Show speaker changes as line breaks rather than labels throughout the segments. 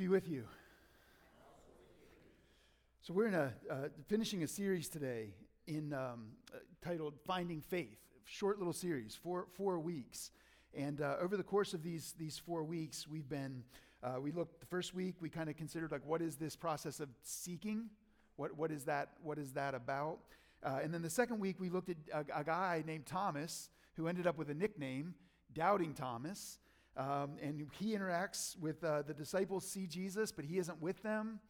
be with you. So we're in a uh, finishing a series today in um, uh, titled "Finding Faith." Short little series, four four weeks, and uh, over the course of these these four weeks, we've been uh, we looked the first week we kind of considered like what is this process of seeking, what what is that what is that about, uh, and then the second week we looked at a, a guy named Thomas who ended up with a nickname, Doubting Thomas. Um, and he interacts with uh, the disciples, see Jesus, but he isn't with them.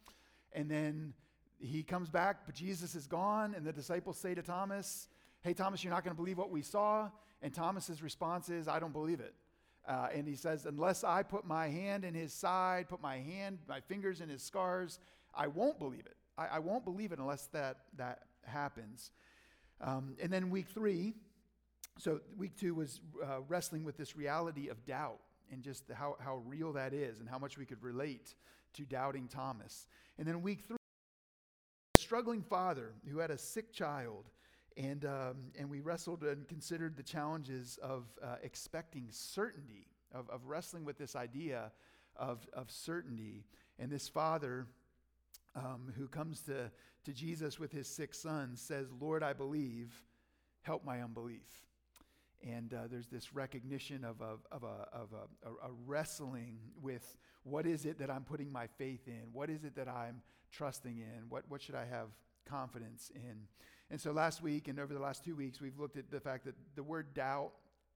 And then he comes back, but Jesus is gone. And the disciples say to Thomas, Hey, Thomas, you're not going to believe what we saw. And Thomas's response is, I don't believe it. Uh, and he says, Unless I put my hand in his side, put my hand, my fingers in his scars, I won't believe it. I, I won't believe it unless that, that happens. Um, and then week three, so week two was uh, wrestling with this reality of doubt and just how, how real that is and how much we could relate to doubting Thomas. And then week three, a struggling father who had a sick child. And, um, and we wrestled and considered the challenges of uh, expecting certainty, of, of wrestling with this idea of, of certainty. And this father um, who comes to, to Jesus with his sick son says, Lord, I believe, help my unbelief. And uh, there's this recognition of, a, of, a, of a, a, wrestling with what is it that I'm putting my faith in? What is it that I'm trusting in? What, what should I have confidence in? And so last week and over the last two weeks, we've looked at the fact that the word doubt,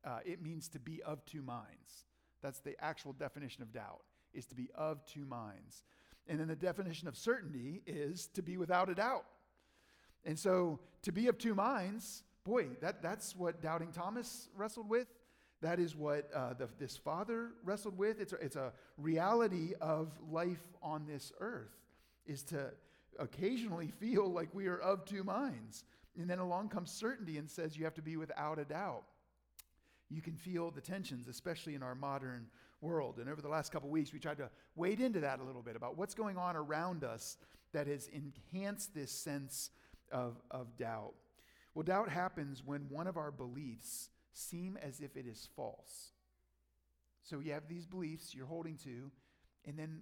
uh, it means to be of two minds. That's the actual definition of doubt, is to be of two minds. And then the definition of certainty is to be without a doubt. And so to be of two minds boy, that, that's what doubting Thomas wrestled with. That is what uh, the, this father wrestled with. It's a, it's a reality of life on this earth, is to occasionally feel like we are of two minds. And then along comes certainty and says you have to be without a doubt. You can feel the tensions, especially in our modern world. And over the last couple weeks, we tried to wade into that a little bit about what's going on around us that has enhanced this sense of, of doubt. Well, doubt happens when one of our beliefs seem as if it is false. So you have these beliefs you're holding to, and then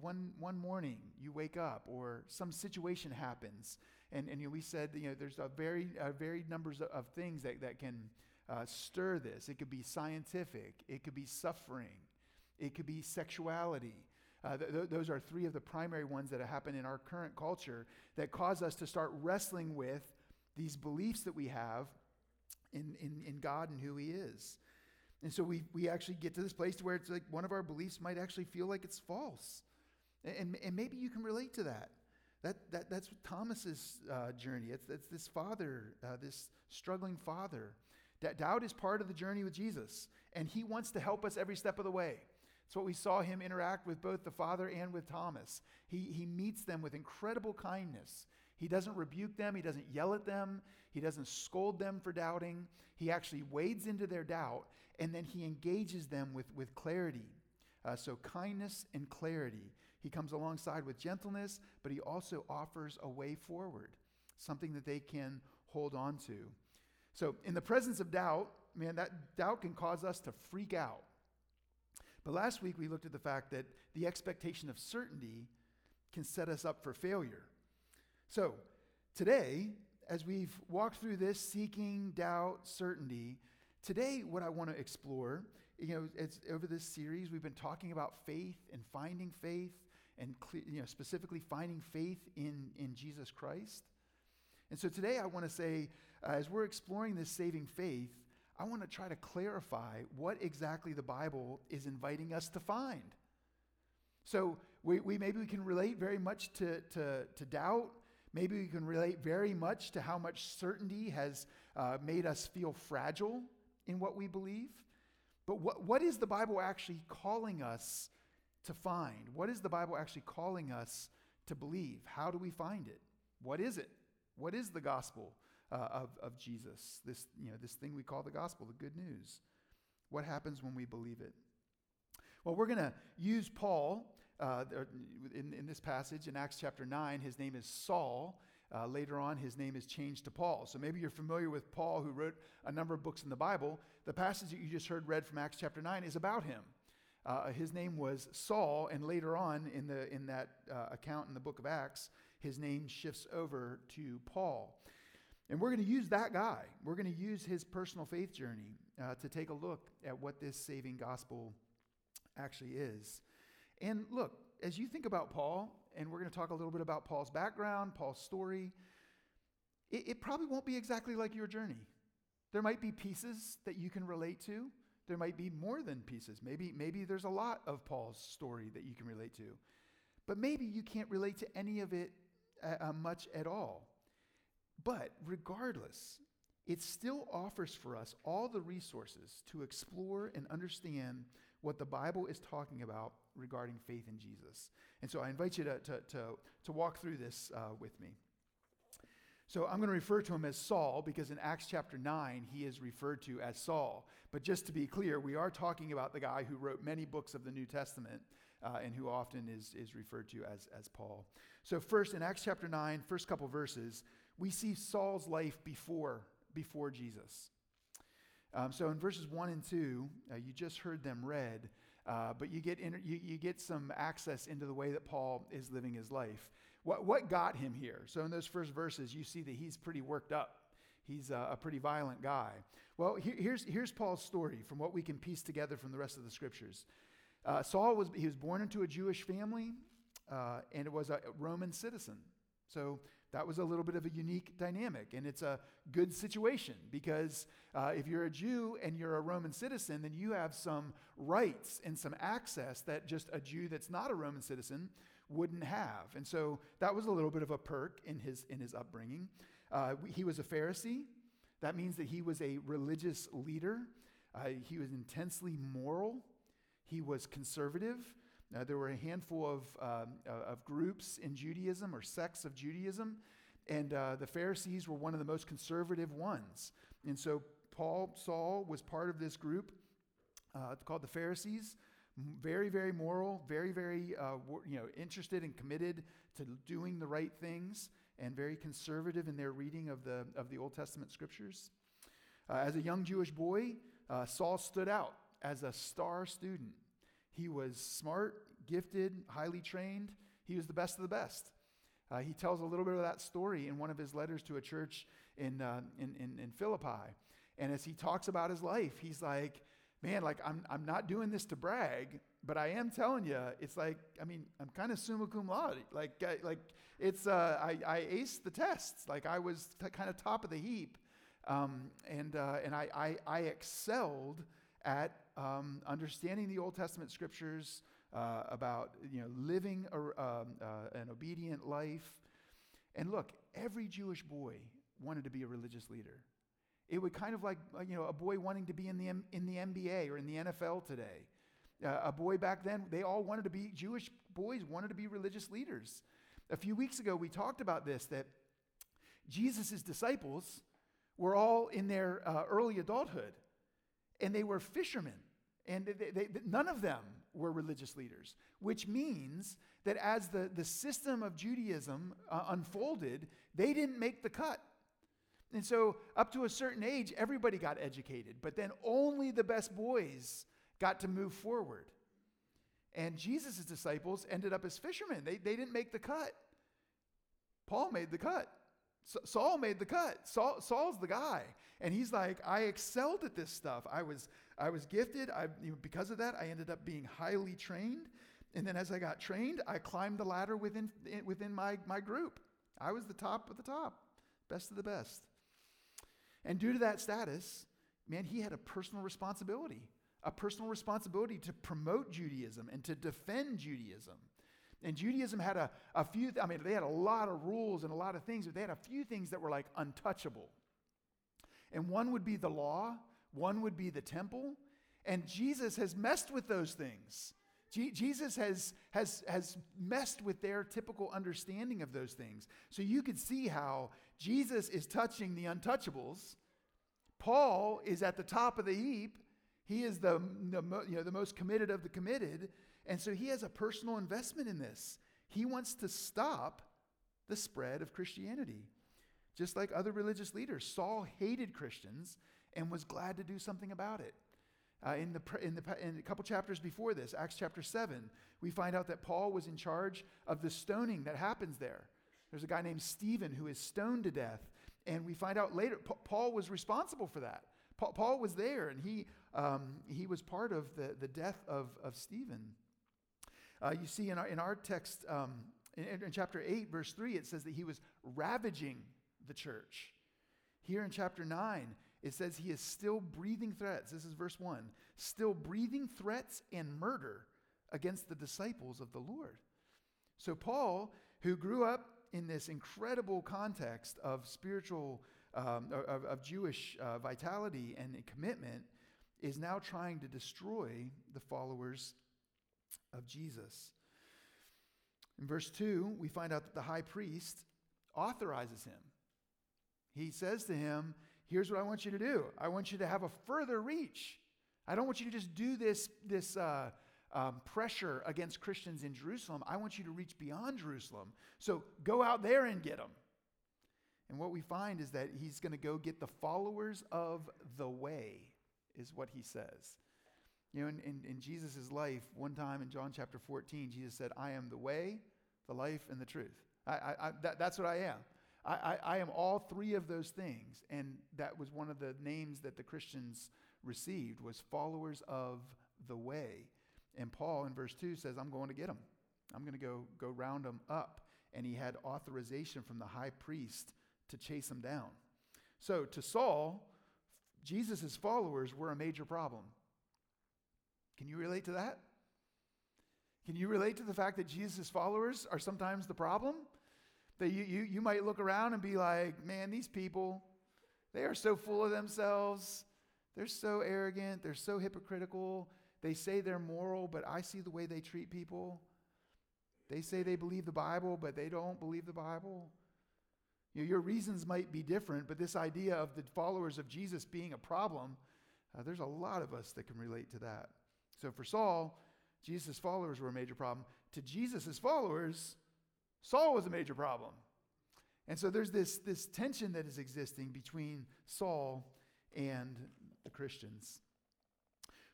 one, one morning you wake up or some situation happens. And, and we said, you know, there's a very, a varied numbers of, of things that, that can uh, stir this. It could be scientific. It could be suffering. It could be sexuality. Uh, th- th- those are three of the primary ones that happen in our current culture that cause us to start wrestling with these beliefs that we have in, in, in God and who He is. And so we, we actually get to this place where it's like one of our beliefs might actually feel like it's false. And, and maybe you can relate to that. That, that, that's Thomas's uh, journey. It's, it's this father, uh, this struggling father. That doubt is part of the journey with Jesus, and he wants to help us every step of the way. It's what we saw him interact with both the Father and with Thomas. He, he meets them with incredible kindness. He doesn't rebuke them, he doesn't yell at them, he doesn't scold them for doubting. He actually wades into their doubt and then he engages them with, with clarity. Uh, so, kindness and clarity. He comes alongside with gentleness, but he also offers a way forward, something that they can hold on to. So, in the presence of doubt, man, that doubt can cause us to freak out. But last week we looked at the fact that the expectation of certainty can set us up for failure. So, today, as we've walked through this seeking, doubt, certainty, today what I want to explore, you know, it's over this series we've been talking about faith and finding faith and you know specifically finding faith in in Jesus Christ. And so today I want to say uh, as we're exploring this saving faith, I want to try to clarify what exactly the Bible is inviting us to find. So we, we maybe we can relate very much to, to, to doubt Maybe we can relate very much to how much certainty has uh, made us feel fragile in what we believe. But what, what is the Bible actually calling us to find? What is the Bible actually calling us to believe? How do we find it? What is it? What is the gospel uh, of, of Jesus? This, you know, this thing we call the gospel, the good news. What happens when we believe it? Well, we're going to use Paul uh, in, in this passage in Acts chapter 9, his name is Saul. Uh, later on, his name is changed to Paul. So maybe you're familiar with Paul, who wrote a number of books in the Bible. The passage that you just heard read from Acts chapter 9 is about him. Uh, his name was Saul, and later on in, the, in that uh, account in the book of Acts, his name shifts over to Paul. And we're going to use that guy. We're going to use his personal faith journey uh, to take a look at what this saving gospel actually is. And look, as you think about Paul, and we're going to talk a little bit about Paul's background, Paul's story, it, it probably won't be exactly like your journey. There might be pieces that you can relate to. There might be more than pieces. Maybe, maybe there's a lot of Paul's story that you can relate to. But maybe you can't relate to any of it uh, uh much at all. But regardless, it still offers for us all the resources to explore and understand what the Bible is talking about regarding faith in Jesus. And so I invite you to, to, to, to walk through this uh, with me. So I'm going to refer to him as Saul because in Acts chapter 9, he is referred to as Saul. But just to be clear, we are talking about the guy who wrote many books of the New Testament uh, and who often is, is referred to as, as Paul. So, first, in Acts chapter 9, first couple verses, we see Saul's life before, before Jesus. Um, so, in verses 1 and 2, uh, you just heard them read, uh, but you get, you, you get some access into the way that Paul is living his life. What, what got him here? So, in those first verses, you see that he's pretty worked up. He's a, a pretty violent guy. Well, here, here's, here's Paul's story from what we can piece together from the rest of the scriptures. Uh, Saul was, he was born into a Jewish family uh, and it was a Roman citizen. So that was a little bit of a unique dynamic. And it's a good situation because uh, if you're a Jew and you're a Roman citizen, then you have some rights and some access that just a Jew that's not a Roman citizen wouldn't have. And so that was a little bit of a perk in his, in his upbringing. Uh, he was a Pharisee. That means that he was a religious leader. Uh, he was intensely moral. He was conservative. Uh, there were a handful of, um, uh, of groups in Judaism or sects of Judaism, and uh, the Pharisees were one of the most conservative ones. And so Paul, Saul, was part of this group uh, called the Pharisees very, very moral, very, very uh, you know, interested and committed to doing the right things, and very conservative in their reading of the, of the Old Testament scriptures. Uh, as a young Jewish boy, uh, Saul stood out as a star student. He was smart, gifted, highly trained. He was the best of the best. Uh, he tells a little bit of that story in one of his letters to a church in, uh, in, in, in Philippi. And as he talks about his life, he's like, man, like I'm, I'm not doing this to brag, but I am telling you, it's like, I mean, I'm kind of summa cum laude. Like, I, like it's, uh, I, I aced the tests. Like I was t- kind of top of the heap. Um, and, uh, and I, I, I, excelled at um, understanding the Old Testament scriptures uh, about, you know, living a, um, uh, an obedient life. And look, every Jewish boy wanted to be a religious leader. It would kind of like, you know, a boy wanting to be in the, M- in the NBA or in the NFL today. Uh, a boy back then, they all wanted to be, Jewish boys wanted to be religious leaders. A few weeks ago, we talked about this that Jesus' disciples were all in their uh, early adulthood, and they were fishermen. And they, they, none of them were religious leaders, which means that as the, the system of Judaism uh, unfolded, they didn't make the cut. And so, up to a certain age, everybody got educated, but then only the best boys got to move forward. And Jesus' disciples ended up as fishermen. They, they didn't make the cut. Paul made the cut. Saul made the cut. Saul, Saul's the guy. And he's like, I excelled at this stuff. I was, I was gifted. I, because of that, I ended up being highly trained. And then as I got trained, I climbed the ladder within, eh, within my, my group. I was the top of the top, best of the best. And due to that status, man, he had a personal responsibility, a personal responsibility to promote Judaism and to defend Judaism. And Judaism had a, a few, I mean, they had a lot of rules and a lot of things, but they had a few things that were like untouchable. And one would be the law, one would be the temple. And Jesus has messed with those things. Jesus has, has, has messed with their typical understanding of those things. So you could see how Jesus is touching the untouchables. Paul is at the top of the heap. He is the, the, you know, the most committed of the committed. And so he has a personal investment in this. He wants to stop the spread of Christianity. Just like other religious leaders, Saul hated Christians and was glad to do something about it. Uh, in, the, in, the, in a couple chapters before this, Acts chapter 7, we find out that Paul was in charge of the stoning that happens there. There's a guy named Stephen who is stoned to death. And we find out later, Paul was responsible for that. Pa- Paul was there, and he, um, he was part of the, the death of, of Stephen. Uh, you see in our, in our text, um, in, in chapter 8, verse 3, it says that he was ravaging the church. Here in chapter 9, it says he is still breathing threats. This is verse 1 still breathing threats and murder against the disciples of the Lord. So, Paul, who grew up in this incredible context of spiritual, um, of, of, Jewish uh, vitality and commitment, is now trying to destroy the followers of Jesus. In verse 2, we find out that the high priest authorizes him. He says to him, Here's what I want you to do I want you to have a further reach. I don't want you to just do this, this uh, um, pressure against Christians in Jerusalem. I want you to reach beyond Jerusalem. So go out there and get them. And what we find is that he's going to go get the followers of the way, is what he says. You know, in, in, in Jesus' life, one time in John chapter 14, Jesus said, I am the way, the life, and the truth. I, I, I that, that's what I am. I, I, I am all three of those things. And that was one of the names that the Christians received was followers of the way. And Paul in verse 2 says, I'm going to get them. I'm going to go, go round them up. And he had authorization from the high priest to chase them down. So to Saul, Jesus' followers were a major problem. Can you relate to that? Can you relate to the fact that Jesus' followers are sometimes the problem? That you, you, you might look around and be like, man, these people, they are so full of themselves. They're so arrogant. They're so hypocritical. They say they're moral, but I see the way they treat people. They say they believe the Bible, but they don't believe the Bible. You know, your reasons might be different, but this idea of the followers of Jesus being a problem, uh, there's a lot of us that can relate to that. So for Saul, Jesus' followers were a major problem. To Jesus' followers, Saul was a major problem. And so there's this, this tension that is existing between Saul and the Christians.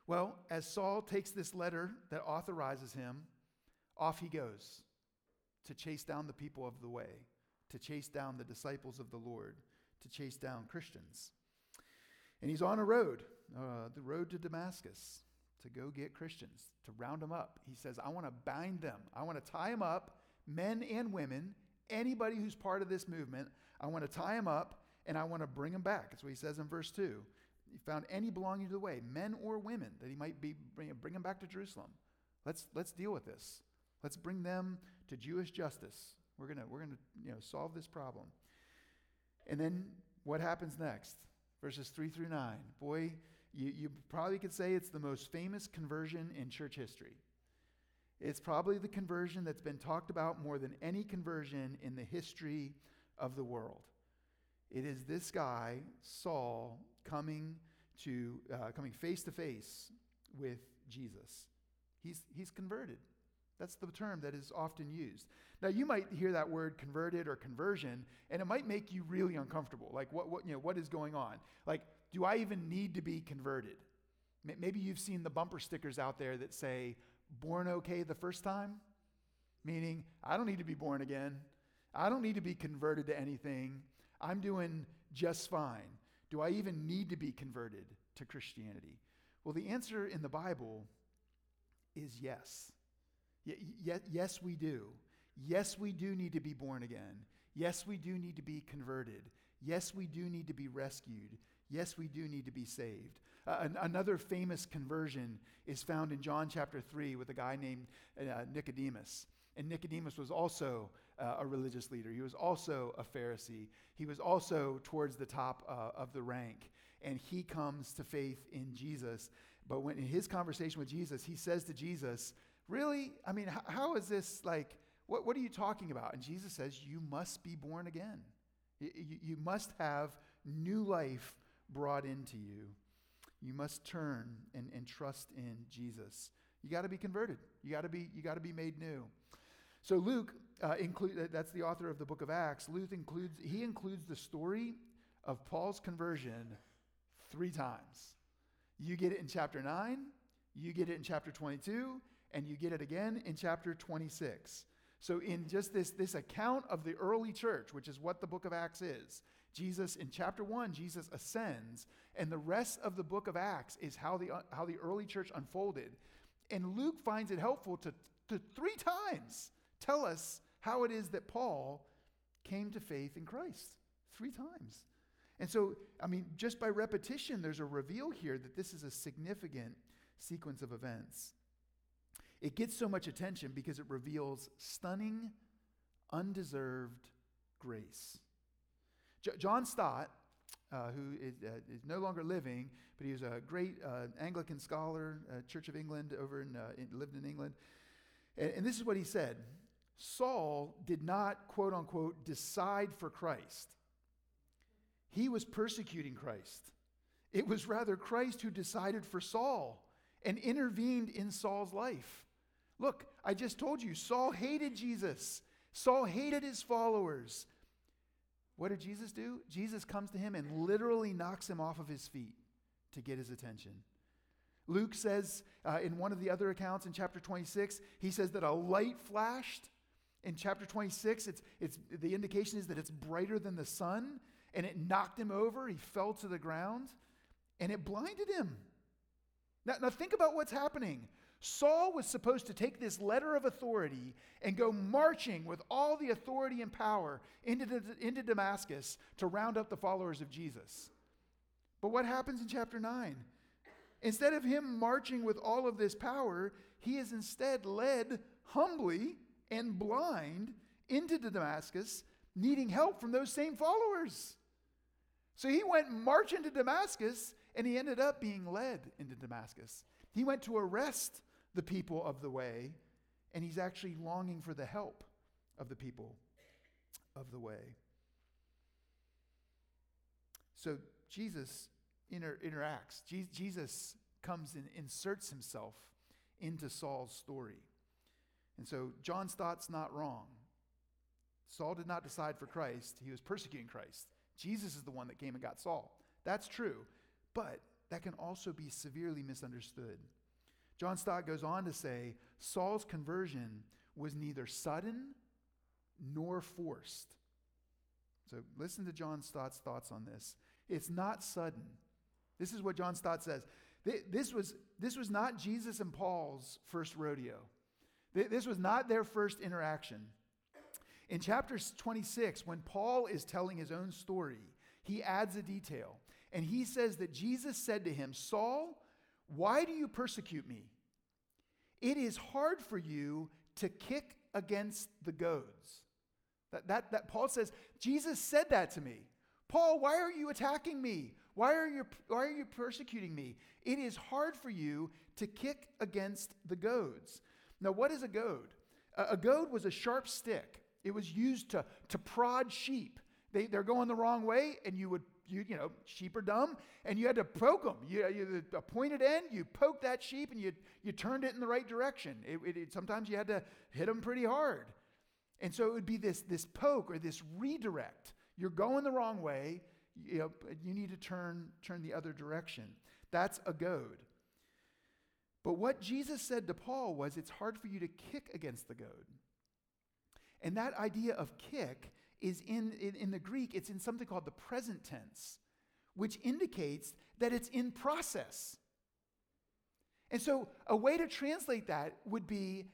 Well, as Saul takes this letter that authorizes him, off he goes to chase down the people of the way, to chase down the disciples of the Lord, to chase down Christians. And he's on a road, uh, the road to Damascus, to go get Christians, to round them up. He says, I want to bind them, I want to tie them up, men and women, anybody who's part of this movement. I want to tie them up and I want to bring them back. That's what he says in verse 2 he found any belonging to the way, men or women, that he might be bring, bring them back to Jerusalem. Let's let's deal with this. Let's bring them to Jewish justice. We're gonna we're gonna you know solve this problem. And then what happens next? Verses three through nine. Boy, you, you probably could say it's the most famous conversion in church history. It's probably the conversion that's been talked about more than any conversion in the history of the world. It is this guy, Saul, coming to uh, coming face to face with Jesus. He's, he's converted. That's the term that is often used. Now, you might hear that word converted or conversion, and it might make you really uncomfortable. Like, what, what, you know, what is going on? Like, do I even need to be converted? Maybe you've seen the bumper stickers out there that say, born okay the first time, meaning, I don't need to be born again. I don't need to be converted to anything. I'm doing just fine. Do I even need to be converted to Christianity? Well, the answer in the Bible is yes. Y- y- yes, we do. Yes, we do need to be born again. Yes, we do need to be converted. Yes, we do need to be rescued. Yes, we do need to be saved. Uh, an- another famous conversion is found in John chapter 3 with a guy named uh, Nicodemus. And Nicodemus was also uh, a religious leader. He was also a Pharisee. He was also towards the top uh, of the rank. And he comes to faith in Jesus. But when in his conversation with Jesus, he says to Jesus, Really? I mean, how is this like, what, what are you talking about? And Jesus says, You must be born again. You, you must have new life brought into you. You must turn and, and trust in Jesus. You got to be converted. You got to be you got to be made new. So Luke uh, include that's the author of the book of Acts. Luke includes he includes the story of Paul's conversion three times. You get it in chapter 9, you get it in chapter 22, and you get it again in chapter 26. So, in just this, this account of the early church, which is what the book of Acts is, Jesus, in chapter 1, Jesus ascends, and the rest of the book of Acts is how the, how the early church unfolded. And Luke finds it helpful to, to three times tell us how it is that Paul came to faith in Christ. Three times. And so, I mean, just by repetition, there's a reveal here that this is a significant sequence of events. It gets so much attention because it reveals stunning, undeserved grace. J- John Stott, uh, who is, uh, is, no longer living, but he was a great uh, Anglican scholar, uh, Church of England, over in, uh, in lived in England. And, and this is what he said Saul did not, quote unquote, decide for Christ. He was persecuting Christ. It was rather Christ who decided for Saul and intervened in Saul's life. Look, I just told you, Saul hated Jesus. Saul hated his followers. What did Jesus do? Jesus comes to him and literally knocks him off of his feet to get his attention. Luke says uh, in one of the other accounts in chapter 26, he says that a light flashed. In chapter 26, it's, it's, the indication is that it's brighter than the sun and it knocked him over. He fell to the ground and it blinded him. Now, now think about what's happening. Saul was supposed to take this letter of authority and go marching with all the authority and power into, into Damascus to round up the followers of Jesus. But what happens in chapter 9? Instead of him marching with all of this power, he is instead led humbly and blind into Damascus, needing help from those same followers. So he went marching to Damascus and he ended up being led into Damascus. He went to arrest the people of the way, and he's actually longing for the help of the people of the way. So Jesus inter- interacts. Je- Jesus comes and inserts himself into Saul's story. And so John Stott's not wrong. Saul did not decide for Christ, he was persecuting Christ. Jesus is the one that came and got Saul. That's true, but that can also be severely misunderstood. John Stott goes on to say Saul's conversion was neither sudden nor forced. So listen to John Stott's thoughts on this. It's not sudden. This is what John Stott says. This was, this was not Jesus and Paul's first rodeo. This was not their first interaction. In chapter 26, when Paul is telling his own story, he adds a detail. And he says that Jesus said to him, Saul, why do you persecute me? It is hard for you to kick against the goads. That, that, that Paul says, Jesus said that to me. Paul, why are you attacking me? Why are you, why are you persecuting me? It is hard for you to kick against the goads. Now, what is a goad? A, a goad was a sharp stick it was used to, to prod sheep. They, they're going the wrong way, and you would, you, you know, sheep are dumb, and you had to poke them. You, you, a pointed end, you poke that sheep, and you, you turned it in the right direction. It, it, it, sometimes you had to hit them pretty hard. And so it would be this, this poke or this redirect. You're going the wrong way, you, know, you need to turn, turn the other direction. That's a goad. But what Jesus said to Paul was, it's hard for you to kick against the goad. And that idea of kick is in, in, in, the Greek, it's in something called the present tense, which indicates that it's in process. And so a way to translate that would be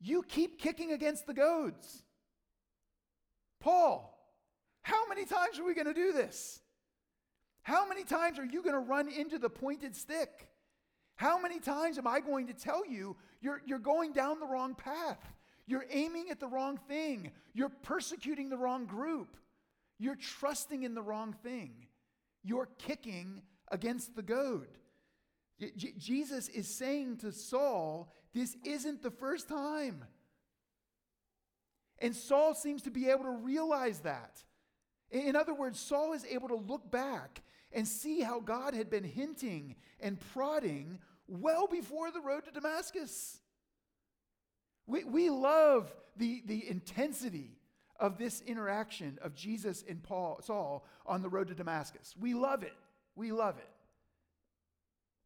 you keep kicking against the goads. Paul, how many times are we going to do this? How many times are you going to run into the pointed stick? How many times am I going to tell you you're, you're going down the wrong path? You're aiming at the wrong thing. You're persecuting the wrong group. You're trusting in the wrong thing. You're kicking against the goad. J- Jesus is saying to Saul, This isn't the first time. And Saul seems to be able to realize that. In other words, Saul is able to look back and see how God had been hinting and prodding well before the road to Damascus. We, we love the, the intensity of this interaction of Jesus and Paul, Saul on the road to Damascus. We love it. We love it.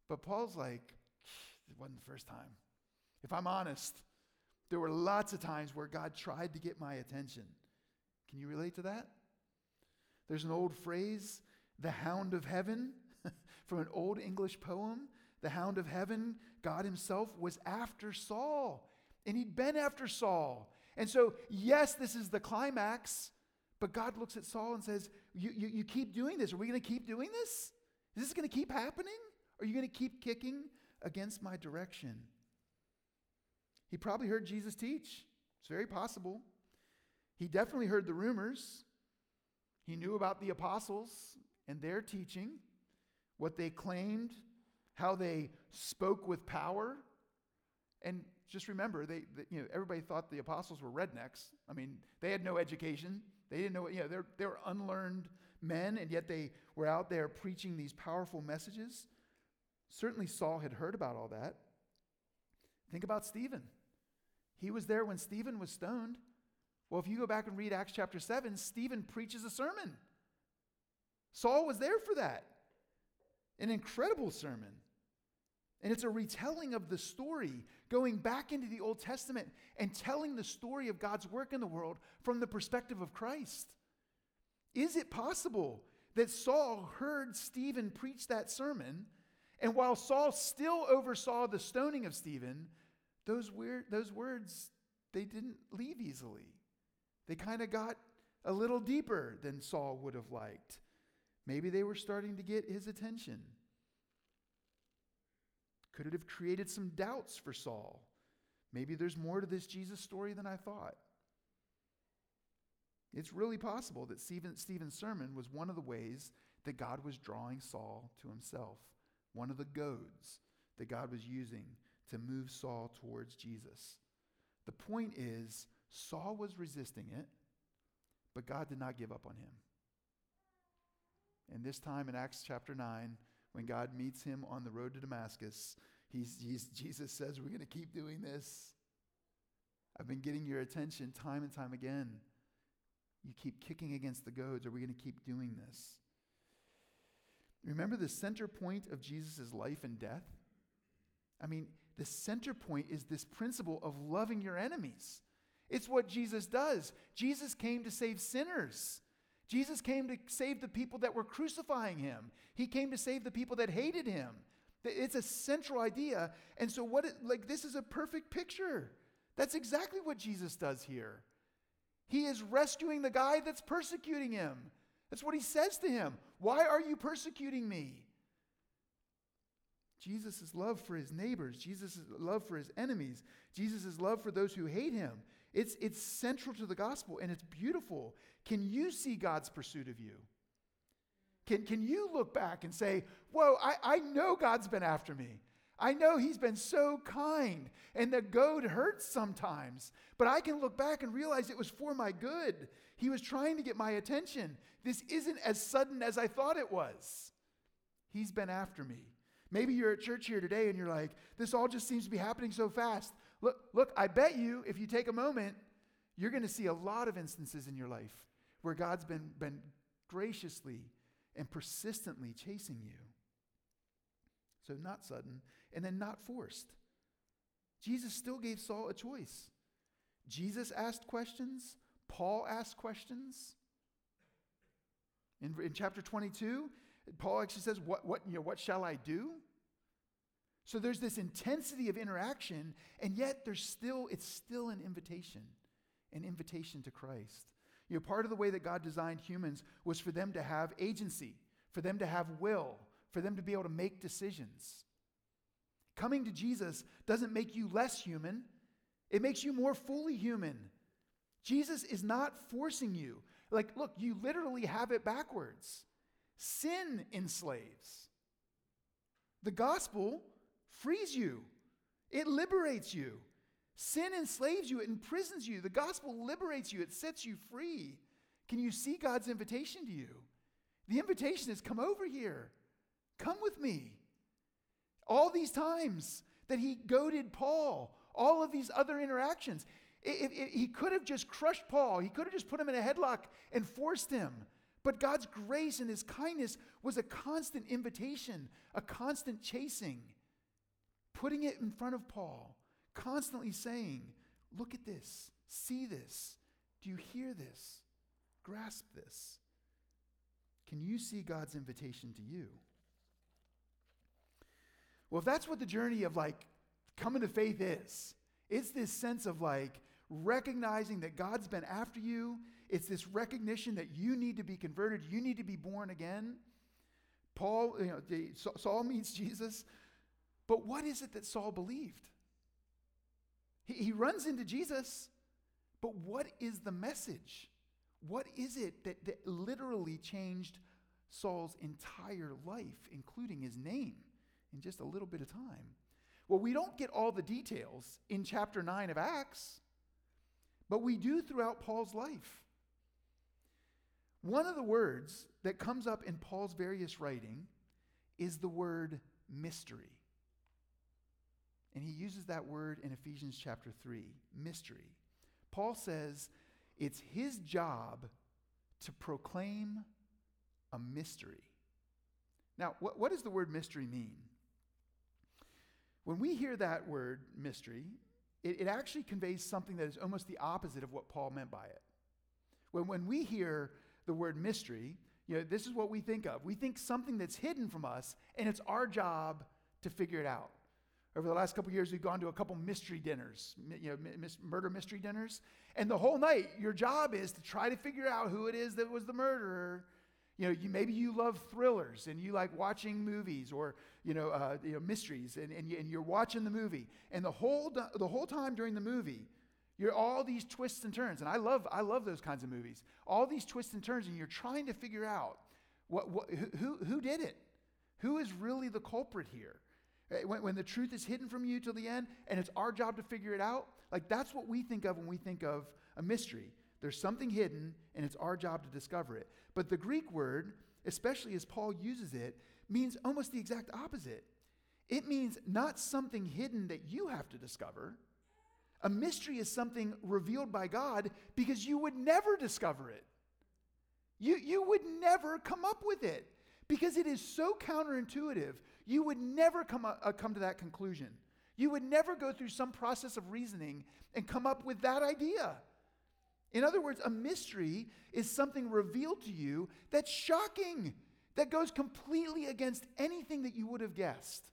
But Paul's like, it wasn't the first time. If I'm honest, there were lots of times where God tried to get my attention. Can you relate to that? There's an old phrase, the hound of heaven, from an old English poem. The hound of heaven, God Himself, was after Saul, and He'd been after Saul. And so, yes, this is the climax, but God looks at Saul and says, You, you, you keep doing this. Are we going to keep doing this? Is this going to keep happening? Are you going to keep kicking against my direction? He probably heard Jesus teach. It's very possible. He definitely heard the rumors. He knew about the apostles and their teaching, what they claimed, how they spoke with power. And just remember, they, they, you know, everybody thought the apostles were rednecks. I mean, they had no education. They didn't know, you know, they're, they were unlearned men, and yet they were out there preaching these powerful messages. Certainly, Saul had heard about all that. Think about Stephen. He was there when Stephen was stoned. Well, if you go back and read Acts chapter 7, Stephen preaches a sermon. Saul was there for that. An incredible sermon. And it's a retelling of the story, going back into the Old Testament and telling the story of God's work in the world from the perspective of Christ. Is it possible that Saul heard Stephen preach that sermon, and while Saul still oversaw the stoning of Stephen, those, weird, those words, they didn't leave easily. They kind of got a little deeper than Saul would have liked. Maybe they were starting to get his attention. Could it have created some doubts for Saul? Maybe there's more to this Jesus story than I thought. It's really possible that Stephen, Stephen's sermon was one of the ways that God was drawing Saul to himself, one of the goads that God was using to move Saul towards Jesus. The point is, Saul was resisting it, but God did not give up on him. And this time in Acts chapter 9, when God meets him on the road to Damascus, he's, he's, Jesus says, We're going to keep doing this. I've been getting your attention time and time again. You keep kicking against the goads. Are we going to keep doing this? Remember the center point of Jesus' life and death? I mean, the center point is this principle of loving your enemies. It's what Jesus does. Jesus came to save sinners. Jesus came to save the people that were crucifying him. He came to save the people that hated him. It's a central idea. And so what it, like this is a perfect picture. That's exactly what Jesus does here. He is rescuing the guy that's persecuting him. That's what he says to him. Why are you persecuting me? Jesus' love for his neighbors, Jesus' love for his enemies, Jesus' love for those who hate him. It's, it's central to the gospel and it's beautiful. Can you see God's pursuit of you? Can, can you look back and say, Whoa, I, I know God's been after me. I know He's been so kind, and the goad hurts sometimes, but I can look back and realize it was for my good. He was trying to get my attention. This isn't as sudden as I thought it was. He's been after me. Maybe you're at church here today and you're like, this all just seems to be happening so fast. Look, look, I bet you if you take a moment, you're going to see a lot of instances in your life where God's been, been graciously and persistently chasing you. So, not sudden, and then not forced. Jesus still gave Saul a choice. Jesus asked questions, Paul asked questions. In, in chapter 22, Paul actually says, what, what, you know, what shall I do? So there's this intensity of interaction, and yet there's still, it's still an invitation, an invitation to Christ. You know, part of the way that God designed humans was for them to have agency, for them to have will, for them to be able to make decisions. Coming to Jesus doesn't make you less human, it makes you more fully human. Jesus is not forcing you. Like, look, you literally have it backwards. Sin enslaves. The gospel frees you, it liberates you. Sin enslaves you, it imprisons you. The gospel liberates you, it sets you free. Can you see God's invitation to you? The invitation is come over here, come with me. All these times that he goaded Paul, all of these other interactions, it, it, it, he could have just crushed Paul, he could have just put him in a headlock and forced him. But God's grace and his kindness was a constant invitation, a constant chasing, putting it in front of Paul, constantly saying, Look at this, see this, do you hear this, grasp this? Can you see God's invitation to you? Well, if that's what the journey of like coming to faith is, it's this sense of like recognizing that God's been after you. It's this recognition that you need to be converted, you need to be born again. Paul, you know, Saul meets Jesus, but what is it that Saul believed? He, he runs into Jesus, but what is the message? What is it that, that literally changed Saul's entire life, including his name, in just a little bit of time? Well, we don't get all the details in chapter 9 of Acts, but we do throughout Paul's life. One of the words that comes up in Paul's various writing is the word mystery. And he uses that word in Ephesians chapter 3 mystery. Paul says it's his job to proclaim a mystery. Now, what, what does the word mystery mean? When we hear that word mystery, it, it actually conveys something that is almost the opposite of what Paul meant by it. When, when we hear the word mystery, you know, this is what we think of. We think something that's hidden from us, and it's our job to figure it out. Over the last couple years, we've gone to a couple mystery dinners, you know, murder mystery dinners. And the whole night, your job is to try to figure out who it is that was the murderer. You know, you, maybe you love thrillers and you like watching movies or, you know, uh, you know mysteries, and, and, you, and you're watching the movie. And the whole, the whole time during the movie, you're all these twists and turns. And I love, I love those kinds of movies. All these twists and turns, and you're trying to figure out what, what, who, who did it? Who is really the culprit here? Eh, when, when the truth is hidden from you till the end, and it's our job to figure it out, like that's what we think of when we think of a mystery. There's something hidden, and it's our job to discover it. But the Greek word, especially as Paul uses it, means almost the exact opposite. It means not something hidden that you have to discover. A mystery is something revealed by God because you would never discover it. You, you would never come up with it because it is so counterintuitive you would never come, uh, come to that conclusion. You would never go through some process of reasoning and come up with that idea. In other words, a mystery is something revealed to you that's shocking, that goes completely against anything that you would have guessed.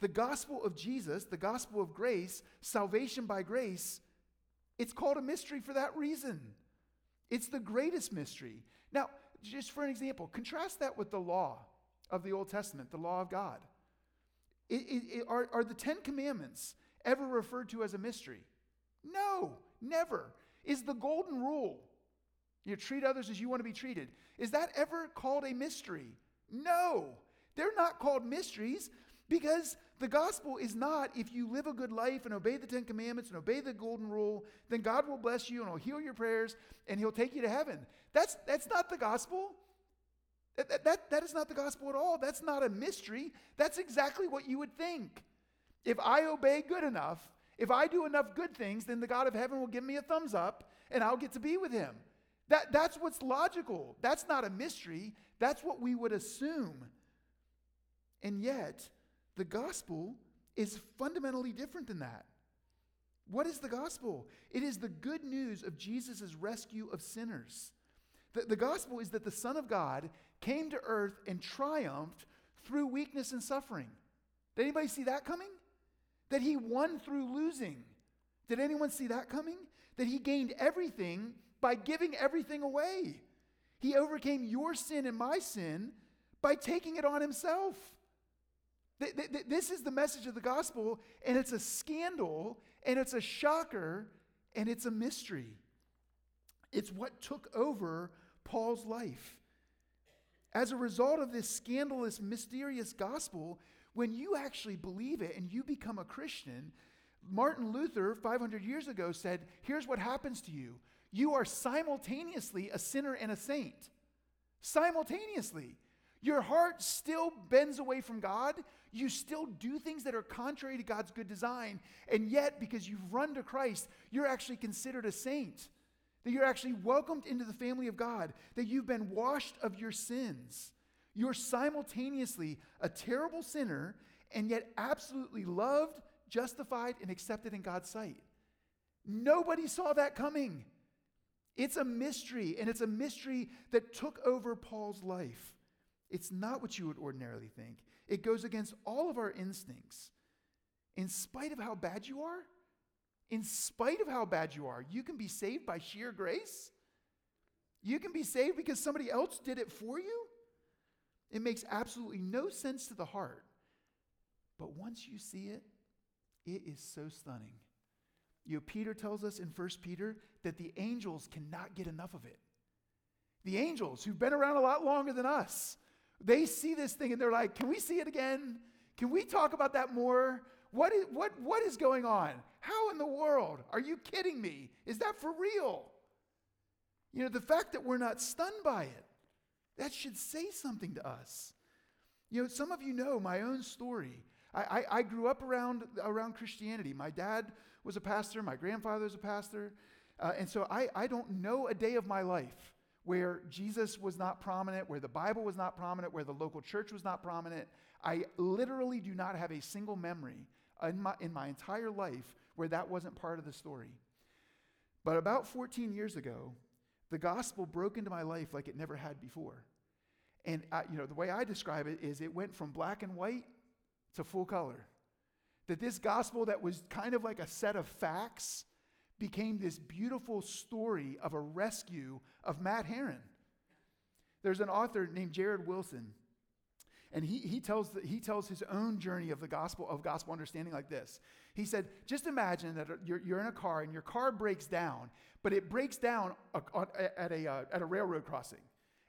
The gospel of Jesus, the gospel of grace, salvation by grace, it's called a mystery for that reason. It's the greatest mystery. Now, just for an example, contrast that with the law of the Old Testament, the law of God. It, it, it, are, are the Ten Commandments ever referred to as a mystery? No, never. Is the golden rule, you treat others as you want to be treated, is that ever called a mystery? No, they're not called mysteries because the gospel is not if you live a good life and obey the Ten Commandments and obey the golden rule, then God will bless you and He'll heal your prayers and He'll take you to heaven. That's, that's not the gospel. That, that, that is not the gospel at all. That's not a mystery. That's exactly what you would think. If I obey good enough, if I do enough good things, then the God of heaven will give me a thumbs up and I'll get to be with him. That, that's what's logical. That's not a mystery. That's what we would assume. And yet, the gospel is fundamentally different than that. What is the gospel? It is the good news of Jesus' rescue of sinners. The, the gospel is that the Son of God came to earth and triumphed through weakness and suffering. Did anybody see that coming? That he won through losing. Did anyone see that coming? That he gained everything by giving everything away. He overcame your sin and my sin by taking it on himself. This is the message of the gospel, and it's a scandal, and it's a shocker, and it's a mystery. It's what took over Paul's life. As a result of this scandalous, mysterious gospel, when you actually believe it and you become a Christian, Martin Luther, 500 years ago, said, Here's what happens to you you are simultaneously a sinner and a saint. Simultaneously. Your heart still bends away from God. You still do things that are contrary to God's good design. And yet, because you've run to Christ, you're actually considered a saint. That you're actually welcomed into the family of God, that you've been washed of your sins. You're simultaneously a terrible sinner and yet absolutely loved, justified, and accepted in God's sight. Nobody saw that coming. It's a mystery, and it's a mystery that took over Paul's life. It's not what you would ordinarily think. It goes against all of our instincts. In spite of how bad you are, in spite of how bad you are, you can be saved by sheer grace. You can be saved because somebody else did it for you. It makes absolutely no sense to the heart. But once you see it, it is so stunning. You know, Peter tells us in 1 Peter that the angels cannot get enough of it. The angels, who've been around a lot longer than us, they see this thing and they're like, Can we see it again? Can we talk about that more? What is, what, what is going on? How in the world? Are you kidding me? Is that for real? You know, the fact that we're not stunned by it, that should say something to us. You know, some of you know my own story. I, I, I grew up around, around Christianity. My dad was a pastor, my grandfather was a pastor. Uh, and so I, I don't know a day of my life where Jesus was not prominent, where the Bible was not prominent, where the local church was not prominent. I literally do not have a single memory in my, in my entire life where that wasn't part of the story. But about 14 years ago, the gospel broke into my life like it never had before. And I, you know, the way I describe it is it went from black and white to full color. That this gospel that was kind of like a set of facts became this beautiful story of a rescue of Matt Herron. There's an author named Jared Wilson, and he, he, tells the, he tells his own journey of the gospel of gospel understanding like this. He said, just imagine that you're, you're in a car and your car breaks down, but it breaks down at a, uh, at a railroad crossing.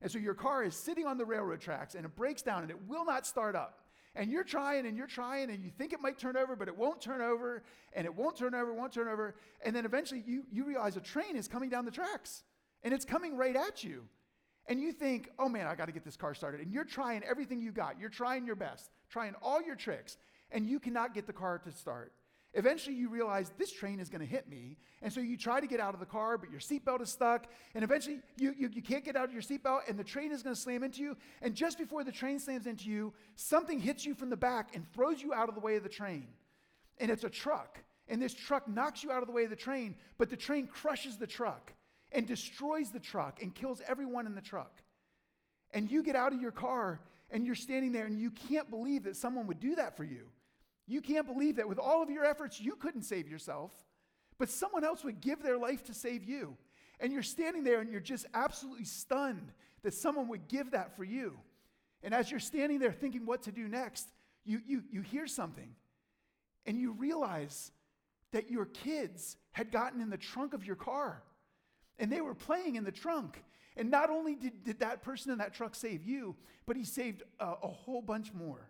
And so your car is sitting on the railroad tracks and it breaks down and it will not start up. And you're trying and you're trying and you think it might turn over, but it won't turn over and it won't turn over, won't turn over. And then eventually you, you realize a train is coming down the tracks and it's coming right at you. And you think, oh man, I got to get this car started. And you're trying everything you got. You're trying your best, trying all your tricks, and you cannot get the car to start. Eventually, you realize this train is going to hit me. And so you try to get out of the car, but your seatbelt is stuck. And eventually, you, you, you can't get out of your seatbelt, and the train is going to slam into you. And just before the train slams into you, something hits you from the back and throws you out of the way of the train. And it's a truck. And this truck knocks you out of the way of the train, but the train crushes the truck and destroys the truck and kills everyone in the truck. And you get out of your car and you're standing there and you can't believe that someone would do that for you. You can't believe that with all of your efforts, you couldn't save yourself, but someone else would give their life to save you. And you're standing there and you're just absolutely stunned that someone would give that for you. And as you're standing there thinking what to do next, you, you, you hear something and you realize that your kids had gotten in the trunk of your car and they were playing in the trunk. And not only did, did that person in that truck save you, but he saved a, a whole bunch more.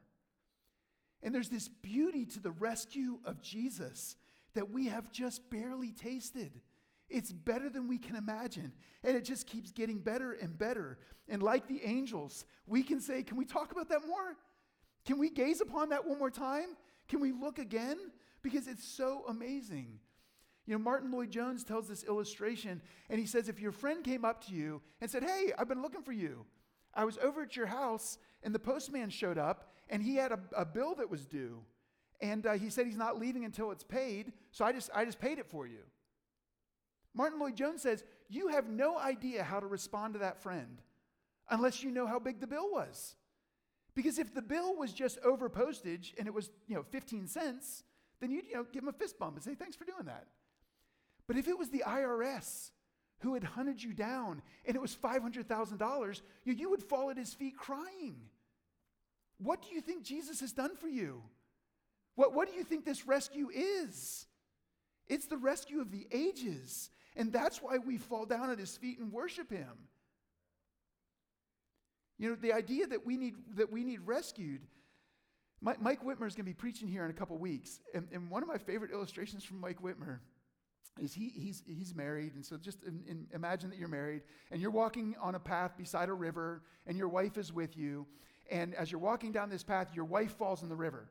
And there's this beauty to the rescue of Jesus that we have just barely tasted. It's better than we can imagine. And it just keeps getting better and better. And like the angels, we can say, Can we talk about that more? Can we gaze upon that one more time? Can we look again? Because it's so amazing. You know, Martyn Lloyd-Jones tells this illustration, and he says, If your friend came up to you and said, Hey, I've been looking for you. I was over at your house, and the postman showed up, and he had a, a bill that was due. And uh, he said he's not leaving until it's paid, so I just, I just paid it for you. Martyn Lloyd-Jones says, You have no idea how to respond to that friend unless you know how big the bill was. Because if the bill was just over postage and it was, you know, 15 cents, then you'd, you know, give him a fist bump and say, thanks for doing that. But if it was the IRS who had hunted you down and it was $500,000, you, you would fall at his feet crying. What do you think Jesus has done for you? What, what do you think this rescue is? It's the rescue of the ages. And that's why we fall down at his feet and worship him. You know, the idea that we need, that we need rescued. Mike, Wittmer is going to be preaching here in a couple weeks. And, and one of my favorite illustrations from Mike Wittmer is he, he's, he's married. And so just in, in, imagine that you're married and you're walking on a path beside a river and your wife is with you. And as you're walking down this path, your wife falls in the river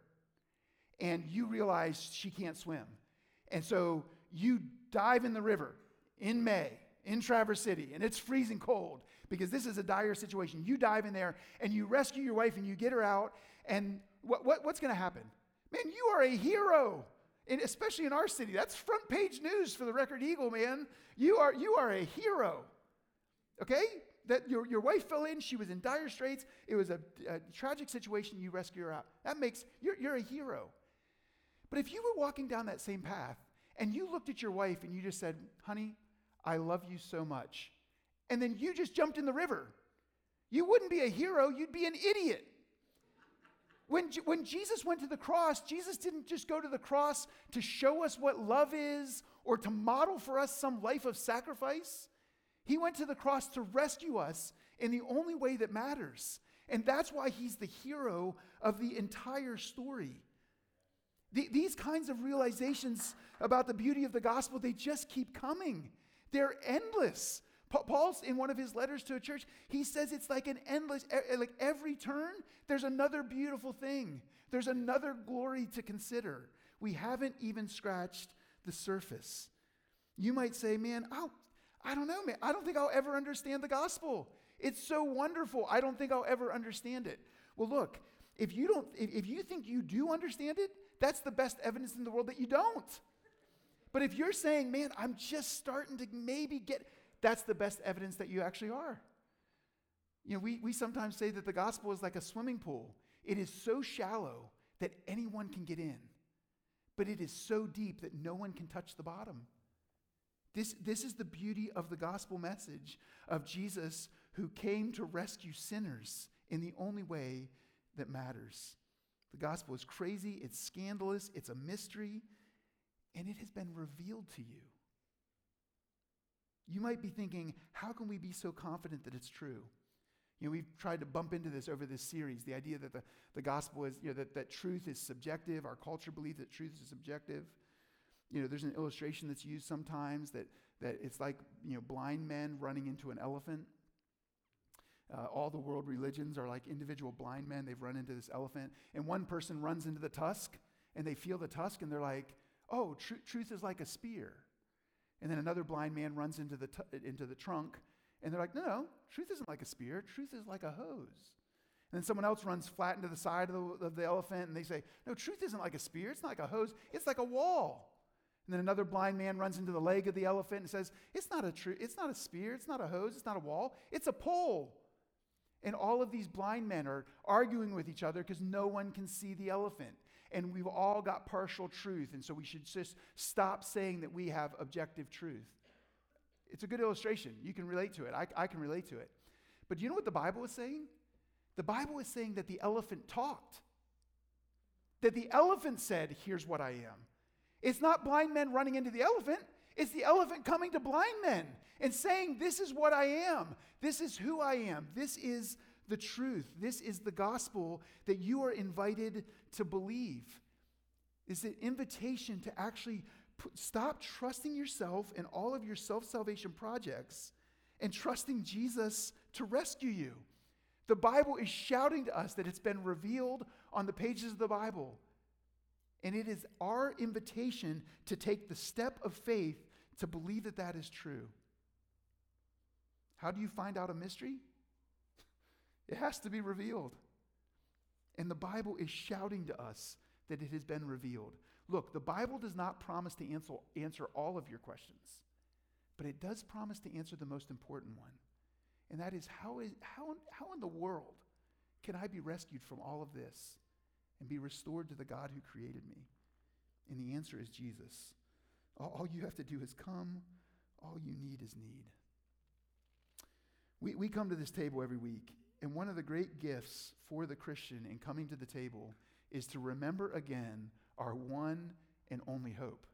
and you realize she can't swim. And so you dive in the river in May in Traverse City and it's freezing cold because this is a dire situation. You dive in there and you rescue your wife and you get her out, and what, what, what's going to happen? Man, you are a hero. And especially in our city, that's front page news for the Record Eagle, man. You are, you are a hero. Okay? That your, your wife fell in, she was in dire straits. It was a, a tragic situation, you rescue her out. That makes, you're, you're a hero. But if you were walking down that same path and you looked at your wife and you just said, honey, I love you so much, and then you just jumped in the river, you wouldn't be a hero, you'd be an idiot. When, when Jesus went to the cross, Jesus didn't just go to the cross to show us what love is or to model for us some life of sacrifice. He went to the cross to rescue us in the only way that matters. And that's why he's the hero of the entire story. The, these kinds of realizations about the beauty of the gospel, they just keep coming. They're endless. Paul's in one of his letters to a church, he says it's like an endless, like every turn, there's another beautiful thing. There's another glory to consider. We haven't even scratched the surface. You might say, man, I'll, I don't know, man. I don't think I'll ever understand the gospel. It's so wonderful. I don't think I'll ever understand it. Well, look, if you don't, if, if you think you do understand it, that's the best evidence in the world that you don't. But if you're saying, man, I'm just starting to maybe get, that's the best evidence that you actually are. You know, we, we sometimes say that the gospel is like a swimming pool. It is so shallow that anyone can get in, but it is so deep that no one can touch the bottom. This, this is the beauty of the gospel message of Jesus who came to rescue sinners in the only way that matters. The gospel is crazy, it's scandalous, it's a mystery, and it has been revealed to you. You might be thinking, how can we be so confident that it's true? You know, we've tried to bump into this over this series the idea that the, the gospel is, you know, that, that truth is subjective. Our culture believes that truth is subjective. You know, there's an illustration that's used sometimes that, that it's like, you know, blind men running into an elephant. Uh, all the world religions are like individual blind men. They've run into this elephant. And one person runs into the tusk and they feel the tusk and they're like, oh, tr- truth is like a spear. And then another blind man runs into the, t- into the trunk, and they're like, no, no, truth isn't like a spear, truth is like a hose. And then someone else runs flat into the side of the, of the elephant, and they say, no, truth isn't like a spear, it's not like a hose, it's like a wall. And then another blind man runs into the leg of the elephant and says, it's not a true, it's not a spear, it's not a hose, it's not a wall, it's a pole. And all of these blind men are arguing with each other because no one can see the elephant and we've all got partial truth. And so we should just stop saying that we have objective truth. It's a good illustration. You can relate to it. I, I can relate to it. But do you know what the Bible is saying? The Bible is saying that the elephant talked. That the elephant said, Here's what I am. It's not blind men running into the elephant, it's the elephant coming to blind men and saying, This is what I am. This is who I am. This is the truth. This is the gospel that you are invited to believe. Is an invitation to actually put, stop trusting yourself and all of your self salvation projects and trusting Jesus to rescue you. The Bible is shouting to us that it's been revealed on the pages of the Bible. And it is our invitation to take the step of faith to believe that that is true. How do you find out a mystery? It has to be revealed. And the Bible is shouting to us that it has been revealed. Look, the Bible does not promise to answer, answer all of your questions, but it does promise to answer the most important one. And that is how, is, how, how in the world can I be rescued from all of this and be restored to the God who created me? And the answer is Jesus. All, all you have to do is come, all you need is need. We, we come to this table every week and one of the great gifts for the Christian in coming to the table is to remember again our one and only hope.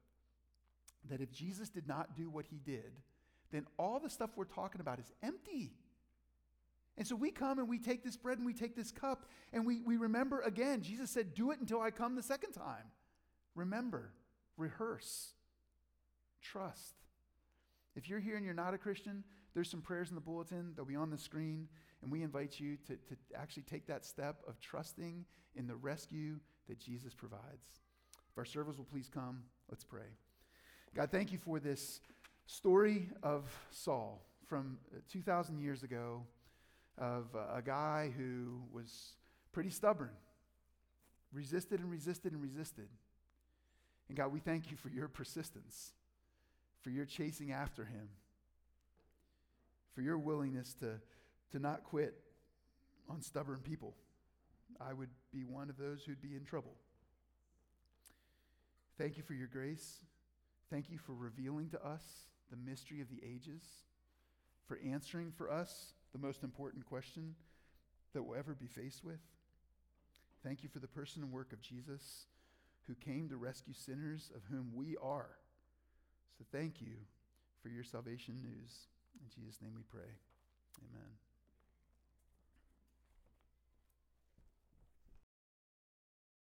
That if Jesus did not do what he did, then all the stuff we're talking about is empty. And so we come and we take this bread and we take this cup and we, we remember again. Jesus said, Do it until I come the second time. Remember, rehearse, trust. If you're here and you're not a Christian, there's some prayers in the bulletin. They'll be on the screen. And we invite you to, to actually take that step of trusting in the rescue that Jesus provides. If our servers will please come, let's pray. God, thank you for this story of Saul from uh, 2,000 years ago of a guy who was pretty stubborn, resisted and resisted and resisted. And God, we thank you for your persistence, for your chasing after him, for your willingness to, to not quit on stubborn people. I would be one of those who'd be in trouble. Thank you for your grace. Thank you for revealing to us the mystery of the ages, for answering for us the most important question that we'll ever be faced with. Thank you for the person and work of Jesus who came to rescue sinners of whom we are. So thank you for your salvation news. In Jesus' name we pray. Amen.